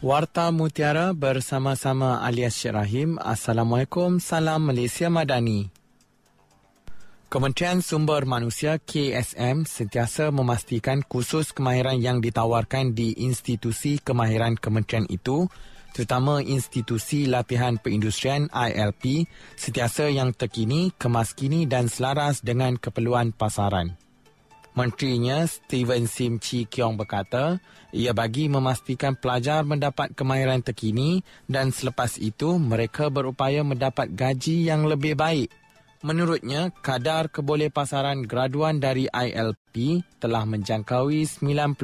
Warta Mutiara bersama-sama alias Syed Rahim. Assalamualaikum, salam Malaysia Madani. Kementerian Sumber Manusia KSM sentiasa memastikan kursus kemahiran yang ditawarkan di institusi kemahiran kementerian itu terutama institusi latihan perindustrian ILP sentiasa yang terkini, kemaskini dan selaras dengan keperluan pasaran. Menterinya Steven Sim Chi Kiong berkata, ia bagi memastikan pelajar mendapat kemahiran terkini dan selepas itu mereka berupaya mendapat gaji yang lebih baik. Menurutnya, kadar keboleh pasaran graduan dari ILP telah menjangkaui 90%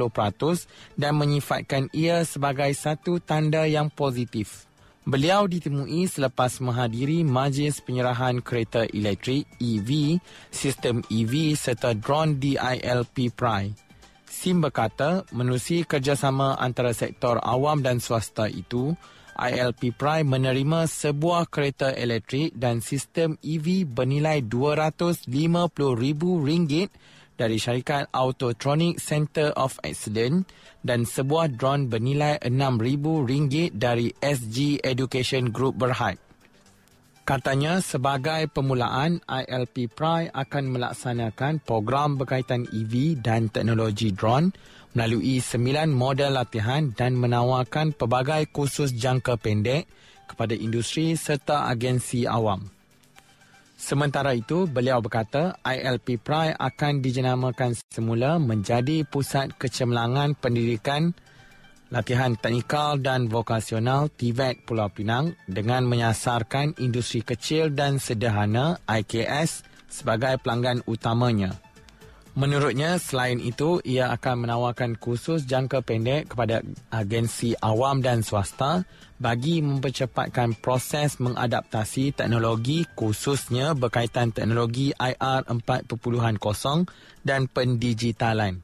dan menyifatkan ia sebagai satu tanda yang positif. Beliau ditemui selepas menghadiri majlis penyerahan kereta elektrik EV, sistem EV serta drone di ILP Pride. Sim berkata, menerusi kerjasama antara sektor awam dan swasta itu, ILP Prime menerima sebuah kereta elektrik dan sistem EV bernilai RM250,000 dari syarikat Autotronic Center of Excellence dan sebuah drone bernilai RM6,000 dari SG Education Group Berhad. Katanya sebagai permulaan, ILP Prime akan melaksanakan program berkaitan EV dan teknologi drone melalui sembilan model latihan dan menawarkan pelbagai kursus jangka pendek kepada industri serta agensi awam. Sementara itu, beliau berkata ILP Pride akan dijenamakan semula menjadi pusat kecemerlangan pendidikan latihan teknikal dan vokasional TVET Pulau Pinang dengan menyasarkan industri kecil dan sederhana IKS sebagai pelanggan utamanya. Menurutnya, selain itu, ia akan menawarkan kursus jangka pendek kepada agensi awam dan swasta bagi mempercepatkan proses mengadaptasi teknologi khususnya berkaitan teknologi IR 4.0 dan pendigitalan.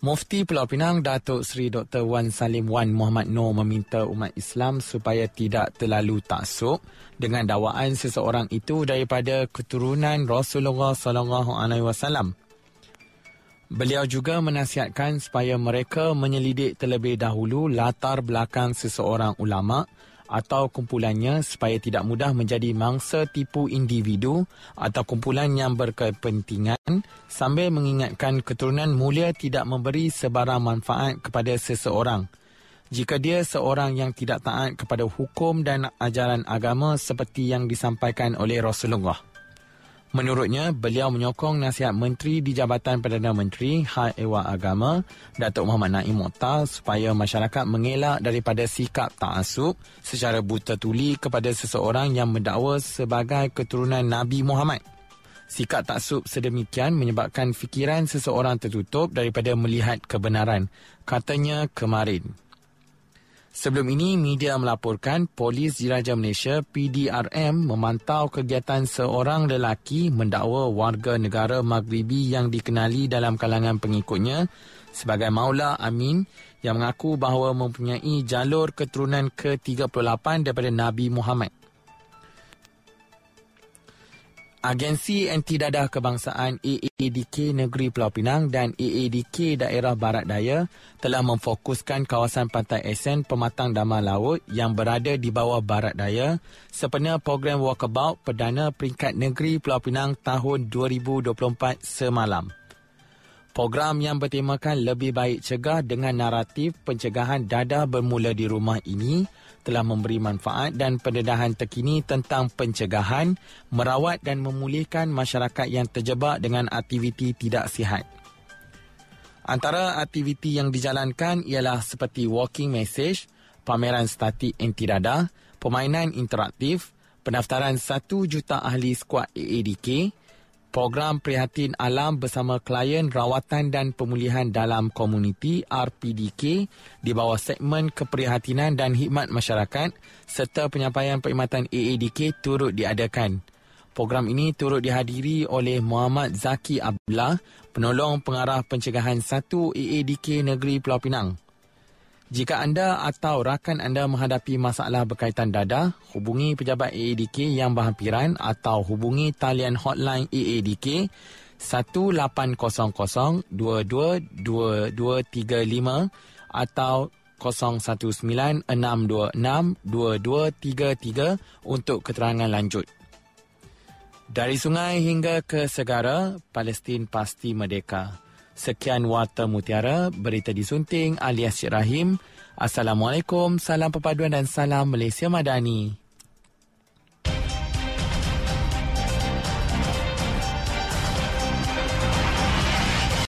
Mufti Pulau Pinang Datuk Seri Dr. Wan Salim Wan Muhammad Noor meminta umat Islam supaya tidak terlalu taksub dengan dakwaan seseorang itu daripada keturunan Rasulullah sallallahu alaihi wasallam. Beliau juga menasihatkan supaya mereka menyelidik terlebih dahulu latar belakang seseorang ulama' atau kumpulannya supaya tidak mudah menjadi mangsa tipu individu atau kumpulan yang berkepentingan sambil mengingatkan keturunan mulia tidak memberi sebarang manfaat kepada seseorang. Jika dia seorang yang tidak taat kepada hukum dan ajaran agama seperti yang disampaikan oleh Rasulullah. Menurutnya, beliau menyokong nasihat Menteri di Jabatan Perdana Menteri Hal Ehwal Agama, Datuk Muhammad Naim Mokhtar supaya masyarakat mengelak daripada sikap ta'asub secara buta tuli kepada seseorang yang mendakwa sebagai keturunan Nabi Muhammad. Sikap taksub sedemikian menyebabkan fikiran seseorang tertutup daripada melihat kebenaran, katanya kemarin. Sebelum ini, media melaporkan Polis Diraja Malaysia PDRM memantau kegiatan seorang lelaki mendakwa warga negara Maghribi yang dikenali dalam kalangan pengikutnya sebagai Maula Amin yang mengaku bahawa mempunyai jalur keturunan ke-38 daripada Nabi Muhammad. Agensi Anti Dadah Kebangsaan AADK Negeri Pulau Pinang dan AADK Daerah Barat Daya telah memfokuskan kawasan Pantai Esen Pematang Damar Laut yang berada di bawah Barat Daya sempena program Walkabout Perdana Peringkat Negeri Pulau Pinang tahun 2024 semalam. Program yang bertemakan lebih baik cegah dengan naratif pencegahan dadah bermula di rumah ini telah memberi manfaat dan pendedahan terkini tentang pencegahan, merawat dan memulihkan masyarakat yang terjebak dengan aktiviti tidak sihat. Antara aktiviti yang dijalankan ialah seperti walking message, pameran statik anti dada, permainan interaktif, pendaftaran 1 juta ahli skuad AADK, program prihatin alam bersama klien rawatan dan pemulihan dalam komuniti RPDK di bawah segmen keprihatinan dan khidmat masyarakat serta penyampaian perkhidmatan AADK turut diadakan. Program ini turut dihadiri oleh Muhammad Zaki Abdullah, penolong pengarah pencegahan 1 AADK Negeri Pulau Pinang. Jika anda atau rakan anda menghadapi masalah berkaitan dada, hubungi pejabat AADK yang berhampiran atau hubungi talian hotline AADK 1800-222235 atau 0196262233 untuk keterangan lanjut. Dari sungai hingga ke segara, Palestin pasti merdeka. Sekian Warta Mutiara, berita disunting alias Cik Rahim. Assalamualaikum, salam perpaduan dan salam Malaysia Madani.